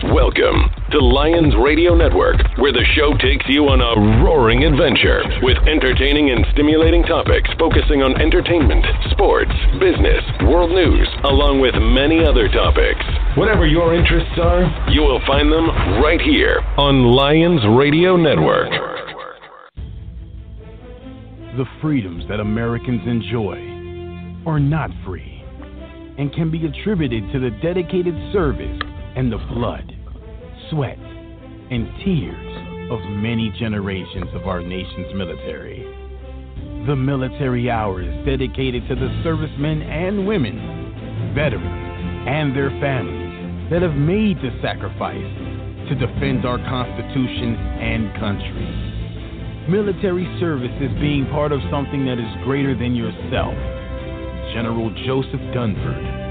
Welcome to Lions Radio Network, where the show takes you on a roaring adventure with entertaining and stimulating topics focusing on entertainment, sports, business, world news, along with many other topics. Whatever your interests are, you will find them right here on Lions Radio Network. The freedoms that Americans enjoy are not free and can be attributed to the dedicated service and the blood, sweat, and tears of many generations of our nation's military. The Military Hour is dedicated to the servicemen and women, veterans, and their families that have made the sacrifice to defend our Constitution and country. Military service is being part of something that is greater than yourself. General Joseph Dunford,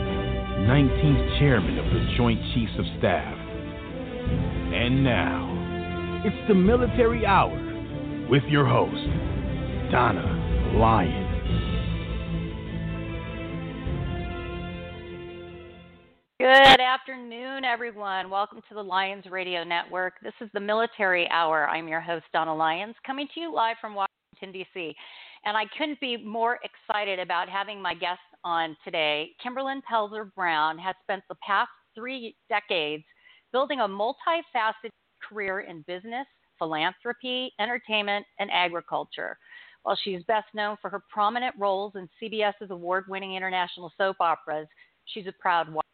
19th Chairman of the Joint Chiefs of Staff. And now, it's the Military Hour with your host, Donna Lyon. Good afternoon, everyone. Welcome to the Lions Radio Network. This is the Military Hour. I'm your host, Donna Lyons, coming to you live from Washington, D.C. And I couldn't be more excited about having my guest on today. Kimberlin Pelzer Brown has spent the past three decades building a multifaceted career in business, philanthropy, entertainment, and agriculture. While she's best known for her prominent roles in CBS's award winning international soap operas, she's a proud wife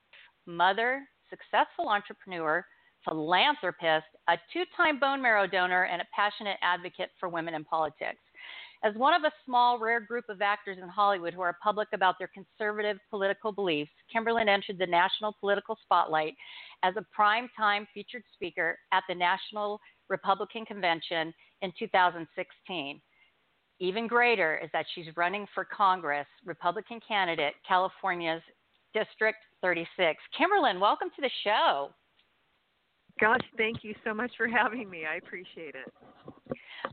mother, successful entrepreneur, philanthropist, a two time bone marrow donor, and a passionate advocate for women in politics. As one of a small, rare group of actors in Hollywood who are public about their conservative political beliefs, Kimberlin entered the national political spotlight as a prime-time featured speaker at the National Republican Convention in 2016. Even greater is that she's running for Congress, Republican candidate, California's District 36. Kimberlin, welcome to the show. Gosh, thank you so much for having me. I appreciate it.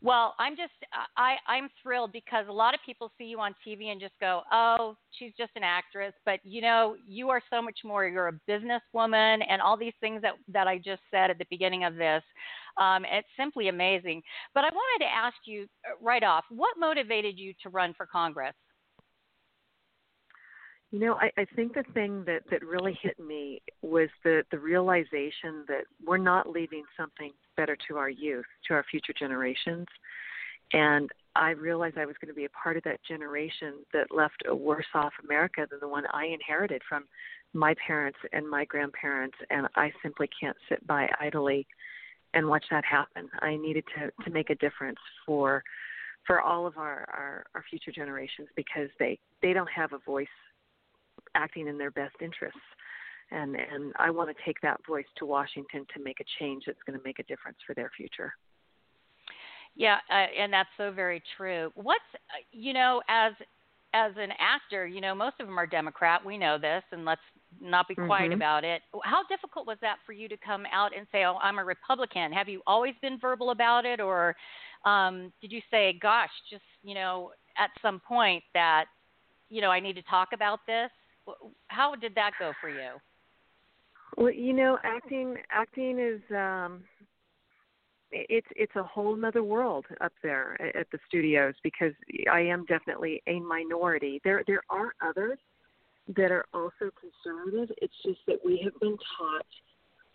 Well, I'm just I I'm thrilled because a lot of people see you on TV and just go, "Oh, she's just an actress," but you know, you are so much more. You're a businesswoman and all these things that that I just said at the beginning of this. Um, it's simply amazing. But I wanted to ask you uh, right off, what motivated you to run for Congress? You know, I, I think the thing that, that really hit me was the, the realization that we're not leaving something better to our youth, to our future generations. And I realized I was going to be a part of that generation that left a worse off America than the one I inherited from my parents and my grandparents. And I simply can't sit by idly and watch that happen. I needed to, to make a difference for for all of our, our, our future generations because they, they don't have a voice acting in their best interests. And and I want to take that voice to Washington to make a change that's going to make a difference for their future. Yeah, uh, and that's so very true. What's you know as as an actor, you know most of them are Democrat. We know this, and let's not be quiet mm-hmm. about it. How difficult was that for you to come out and say, "Oh, I'm a Republican"? Have you always been verbal about it, or um, did you say, "Gosh, just you know, at some point that you know I need to talk about this"? How did that go for you? Well, you know, acting acting is um it's it's a whole other world up there at the studios because I am definitely a minority. There there are others that are also conservative. It's just that we have been taught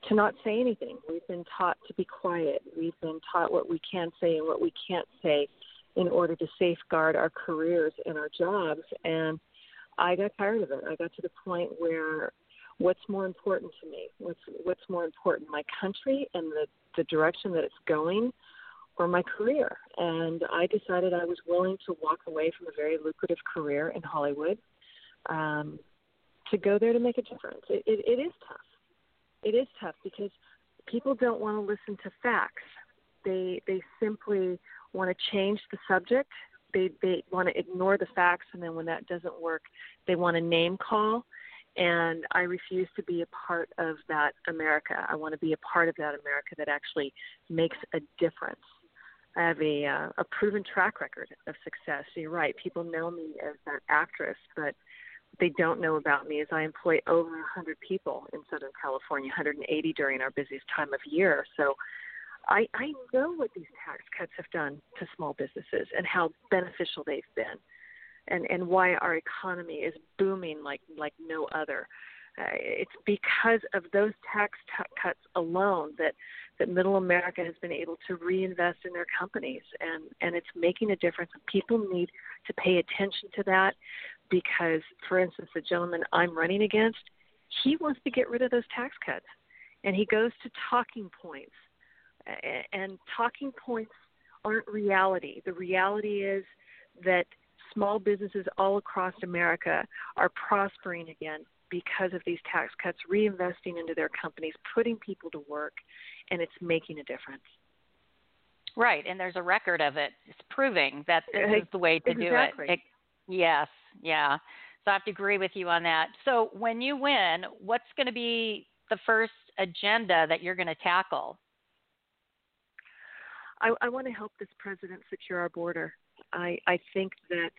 to not say anything. We've been taught to be quiet. We've been taught what we can say and what we can't say in order to safeguard our careers and our jobs and I got tired of it. I got to the point where what's more important to me? What's what's more important, my country and the the direction that it's going, or my career? And I decided I was willing to walk away from a very lucrative career in Hollywood um, to go there to make a difference. It, it, it is tough. It is tough because people don't want to listen to facts. They they simply want to change the subject. They they want to ignore the facts, and then when that doesn't work, they want to name call. And I refuse to be a part of that America. I want to be a part of that America that actually makes a difference. I have a uh, a proven track record of success. You're right. People know me as that actress, but they don't know about me is I employ over 100 people in Southern California, 180 during our busiest time of year. So I, I know what these tax cuts have done to small businesses and how beneficial they've been, and and why our economy is booming like like no other. Uh, it's because of those tax t- cuts alone that that Middle America has been able to reinvest in their companies, and and it's making a difference. People need to pay attention to that because, for instance, the gentleman I'm running against, he wants to get rid of those tax cuts, and he goes to talking points, and talking points aren't reality. The reality is that small businesses all across America are prospering again because of these tax cuts, reinvesting into their companies, putting people to work, and it's making a difference. Right, and there's a record of it. It's proving that this is the way to exactly. do it. it. Yes, yeah. So I have to agree with you on that. So when you win, what's going to be the first agenda that you're going to tackle? I, I want to help this president secure our border. I, I think that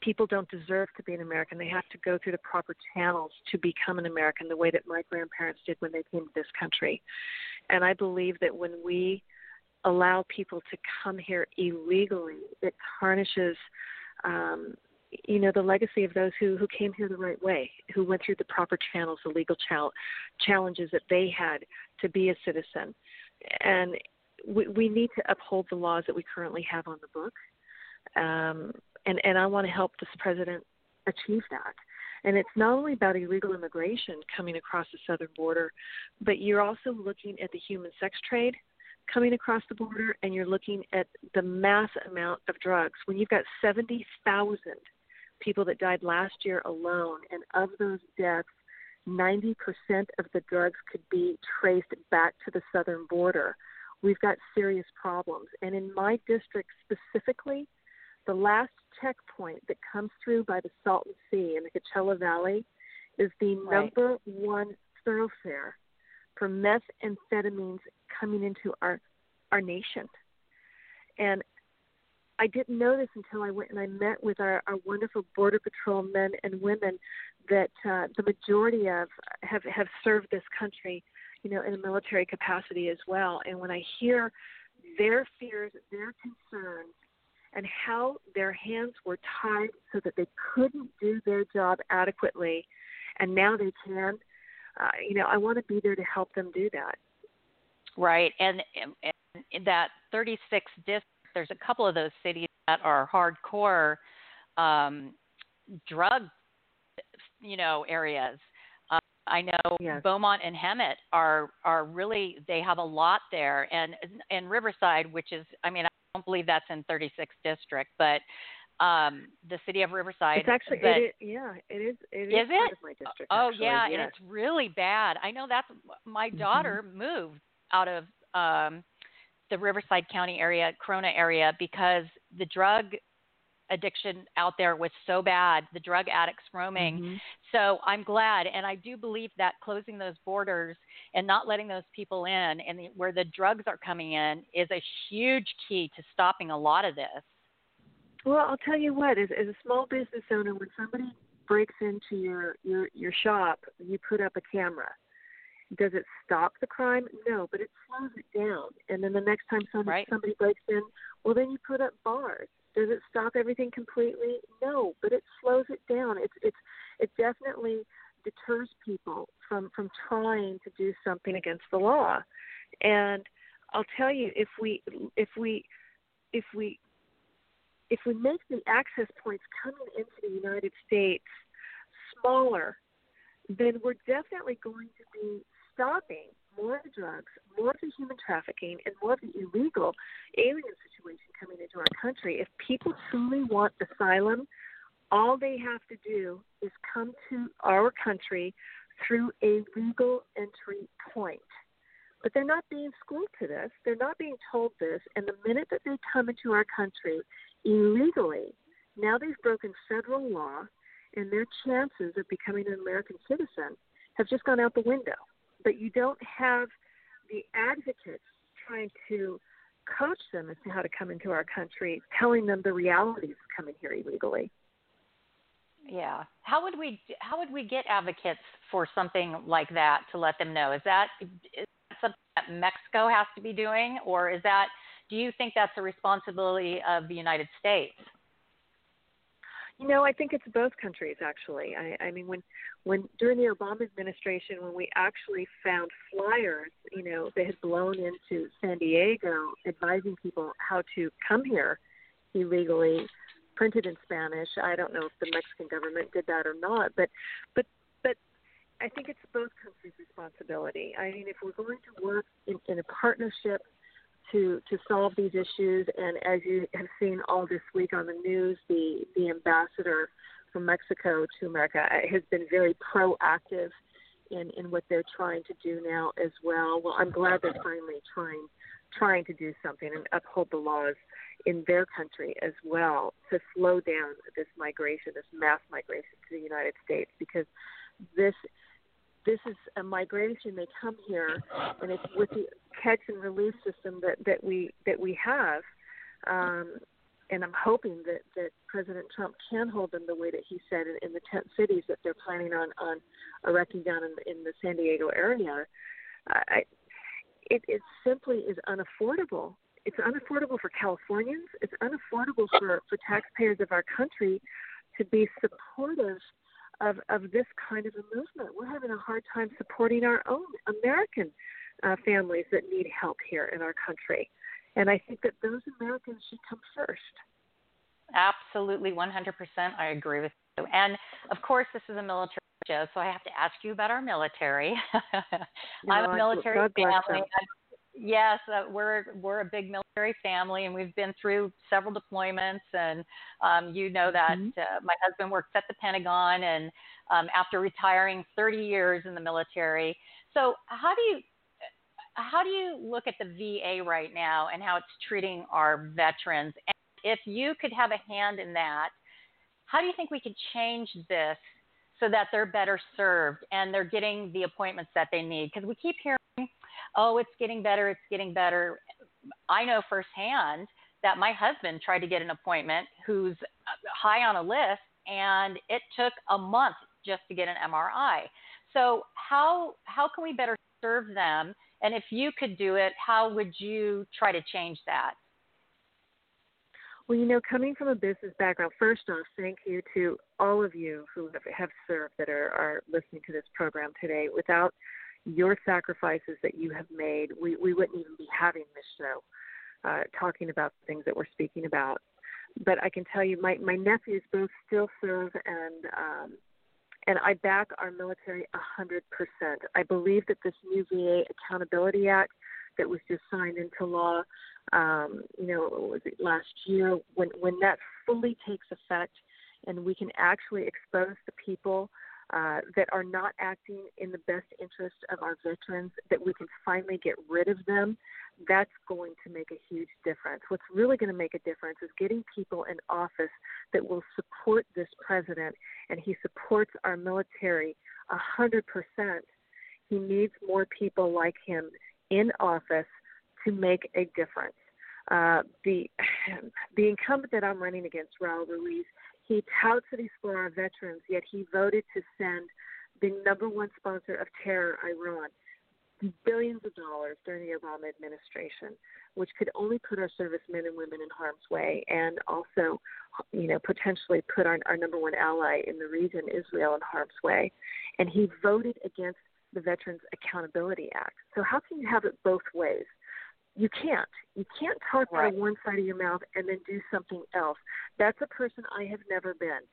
people don't deserve to be an American. They have to go through the proper channels to become an American, the way that my grandparents did when they came to this country. And I believe that when we allow people to come here illegally, it tarnishes, um, you know, the legacy of those who, who came here the right way, who went through the proper channels, the legal chal- challenges that they had to be a citizen. And we, we need to uphold the laws that we currently have on the book. Um, and, and I want to help this president achieve that. And it's not only about illegal immigration coming across the southern border, but you're also looking at the human sex trade coming across the border and you're looking at the mass amount of drugs. When you've got 70,000 people that died last year alone, and of those deaths, 90% of the drugs could be traced back to the southern border. We've got serious problems. And in my district specifically, the last checkpoint that comes through by the Salton Sea in the Coachella Valley is the right. number one thoroughfare for methamphetamines coming into our our nation. And I didn't know this until I went and I met with our, our wonderful border patrol men and women that uh, the majority of have have served this country, you know, in a military capacity as well. And when I hear their fears, their concerns, and how their hands were tied so that they couldn't do their job adequately, and now they can, uh, you know, I want to be there to help them do that. Right, and, and that 36 district, there's a couple of those cities that are hardcore um, drug, you know, areas. Uh, I know yes. Beaumont and Hemet are are really they have a lot there, and and Riverside, which is, I mean, I don't believe that's in 36th district, but um the city of Riverside. It's actually but, it is, yeah, it is it is, is part it? of my district. Oh actually, yeah, yes. and it's really bad. I know that's my Mm-hmm. daughter moved out of um the Riverside County area, Corona area because the drug addiction out there was so bad, the drug addicts roaming. Mhm. So I'm glad, and I do believe that closing those borders and not letting those people in, and the, where the drugs are coming in, is a huge key to stopping a lot of this. Well, I'll tell you what. As, as a small business owner, when somebody breaks into your your your shop, you put up a camera. Does it stop the crime? No, but it slows it down. And then the next time somebody Right. somebody breaks in, well, then you put up bars. Does it stop everything completely? No, but it slows it down. It's it's it definitely deters people from from trying to do something against the law. And I'll tell you, if we if we if we if we make the access points coming into the United States smaller, then we're definitely going to be stopping more of the drugs, more of the human trafficking, and more of the illegal alien situation coming into our country. If people truly want asylum, all they have to do is come to our country through a legal entry point. But they're not being schooled to this. They're not being told this. And the minute that they come into our country illegally, now they've broken federal law, and their chances of becoming an American citizen have just gone out the window. But you don't have the advocates trying to coach them as to how to come into our country, telling them the realities of coming here illegally. Yeah. How would we how would we get advocates for something like that to let them know? Is that is that something that Mexico has to be doing or is that do you think that's a responsibility of the United States? You know, I think it's both countries actually. I, I mean, when when during the Obama administration, when we actually found flyers, you know, they had blown into San Diego advising people how to come here illegally, printed in Spanish. I don't know if the Mexican government did that or not, but but but I think it's both countries' responsibility. I mean, if we're going to work in, in a partnership to to solve these issues. And as you have seen all this week on the news, the the ambassador from Mexico to America uh, has been very proactive in in what they're trying to do now as well. Well, I'm glad they're finally trying trying to do something and uphold the laws in their country as well to slow down this migration, this mass migration to the United States, because this this is a migration. They come here, and it's with the catch and release system that, that we that we have. Um, and I'm hoping that, that President Trump can hold them the way that he said in, in the tent cities that they're planning on, on erecting down in, in the San Diego area. I, it, it simply is unaffordable. It's unaffordable for Californians. It's unaffordable for, for taxpayers of our country to be supportive of, of this kind of a movement. We're having a hard time supporting our own American uh, families that need help here in our country. And I think that those Americans should come first. Absolutely, 100%. I agree with you. And of course, this is a military show, so I have to ask you about our military. I'm a military family. Yes, uh, we're we're a big military family, and we've been through several deployments. And um, you know that mm-hmm. uh, my husband works at the Pentagon, and um, after retiring 30 years in the military. So, how do you how do you look at the VA right now and how it's treating our veterans? And if you could have a hand in that, how do you think we could change this so that they're better served and they're getting the appointments that they need? Because we keep hearing, oh, it's getting better, it's getting better. I know firsthand that my husband tried to get an appointment who's uh, high on a list and it took a month just to get an MRI. So how how can we better serve them and if you could do it, how would you try to change that? Well, you know, coming from a business background, first off, thank you to all of you who have served that are, are listening to this program today. Without your sacrifices that you have made, we, we wouldn't even be having this show, uh, talking about the things that we're speaking about. But I can tell you, my, my nephews both still serve and um, and I back our military 100%. I believe that this new VA Accountability Act that was just signed into law, um, you know, was it last year, when, when that fully takes effect and we can actually expose the people uh, that are not acting in the best interest of our veterans, that we can finally get rid of them, that's going to make a huge difference. What's really going to make a difference is getting people in office that will support this president, and he supports our military a hundred percent. He needs more people like him in office to make a difference. Uh, the the incumbent that I'm running against, Raul Ruiz, he touts that he's for our veterans, yet he voted to send the number one sponsor of terror, Iran, billions of dollars during the Obama administration, which could only put our servicemen and women in harm's way and also, you know, potentially put our, our number one ally in the region, Israel, in harm's way. And he voted against the Veterans Accountability Act. So how can you have it both ways? You can't. You can't talk right. out of one side of your mouth and then do something else. That's a person I have never been.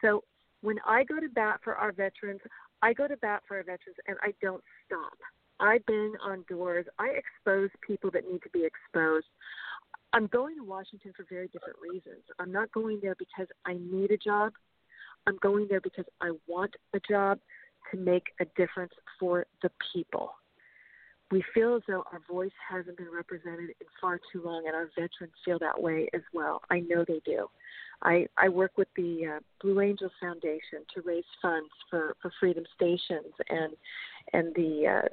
So when I go to bat for our veterans, I go to bat for our veterans and I don't stop. I bang on doors. I expose people that need to be exposed. I'm going to Washington for very different reasons. I'm not going there because I need a job. I'm going there because I want a job to make a difference for the people. We feel as though our voice hasn't been represented in far too long, and our veterans feel that way as well. I know they do. I, I work with the uh, Blue Angels Foundation to raise funds for, for Freedom Stations and and the uh,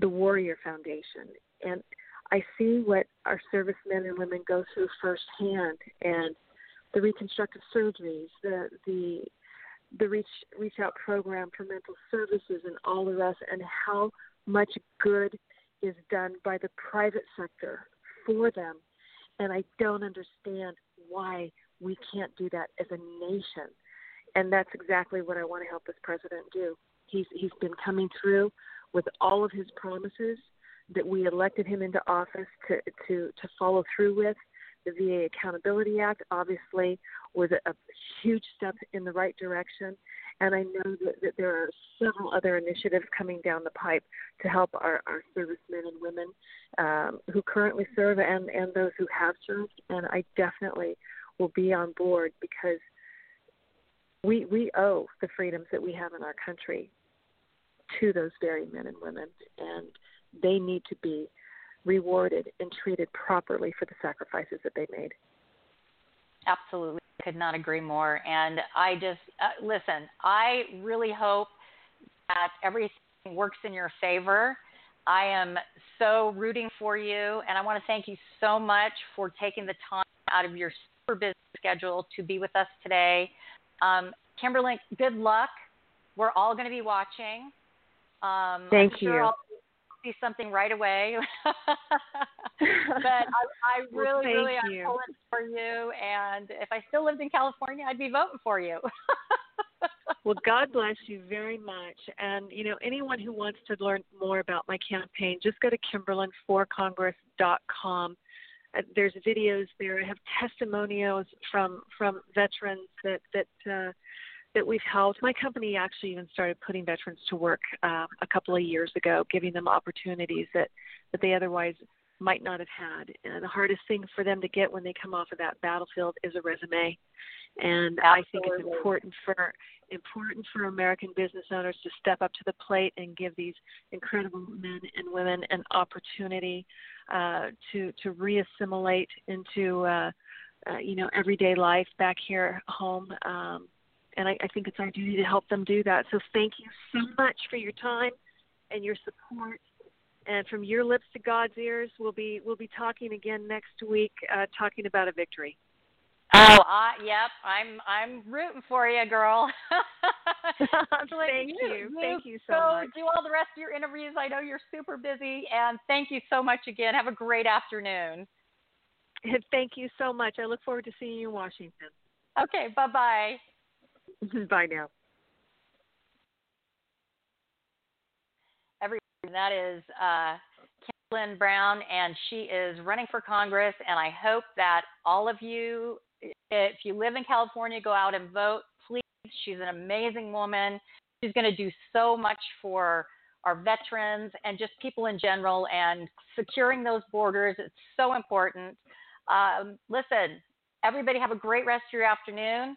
the Warrior Foundation, and I see what our servicemen and women go through firsthand, and the reconstructive surgeries, the the the reach reach out program for mental services, and all the rest, and how much good is done by the private sector for them, and I don't understand why we can't do that as a nation, and that's exactly what I want to help this president do. He's he's been coming through with all of his promises that we elected him into office to to to follow through with. The VA Accountability Act obviously was a, a huge step in the right direction, and I know that, that there are several other initiatives coming down the pipe to help our, our servicemen and women um, who currently serve and, and those who have served. And I definitely will be on board because we we owe the freedoms that we have in our country to those very men and women, and they need to be rewarded and treated properly for the sacrifices that they made. Absolutely, could not agree more. And I just uh, listen. I really hope that everything works in your favor. I am so rooting for you, and I want to thank you so much for taking the time out of your super busy schedule to be with us today. Um, Kimberly, good luck. We're all going to be watching. Um, Thank I'm sure you. I'll see something right away. but I, I really, Well, really, I'm pulling for you. And if I still lived in California, I'd be voting for you. Well, God bless you very much. And, you know, anyone who wants to learn more about my campaign, just go to kimberlinforcongress.com. Uh, there's videos there. I have testimonials from from veterans that that uh, that we've helped. My company actually even started putting veterans to work uh, a couple of years ago, giving them opportunities that that they otherwise might not have had. And the hardest thing for them to get when they come off of that battlefield is a resume. And I think it's important for important for American business owners to step up to the plate and give these incredible men and women an opportunity uh, to to reassimilate into uh, uh, you know everyday life back here home. Um, and I, I think it's our duty to help them do that. So thank you so much for your time and your support. And from your lips to God's ears, we'll be we'll be talking again next week, uh, talking about a victory. oh, I, yep. I'm I'm rooting for you, girl. Like, Thank you. Thank you so go much. Do all the rest of your interviews. I know you're super busy, and thank you so much again. Have a great afternoon. Thank you so much. I look forward to seeing you in Washington. Okay, bye bye. Bye now. Everyone, that is uh, Brown, and she is running for Congress. And I hope that all of you, if you live in California, go out and vote. Please, she's an amazing woman. She's going to do so much for our veterans and just people in general. And securing those borders, it's so important. Um, listen, everybody, have a great rest of your afternoon,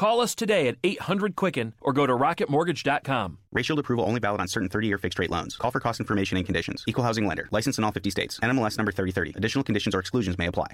Call us today at 800 Quicken or go to rocketmortgage.com. Shield approval only valid on certain 30 year fixed rate loans. Call for cost information and conditions. Equal housing lender. License in all 50 states. NMLS number 3030. Additional conditions or exclusions may apply.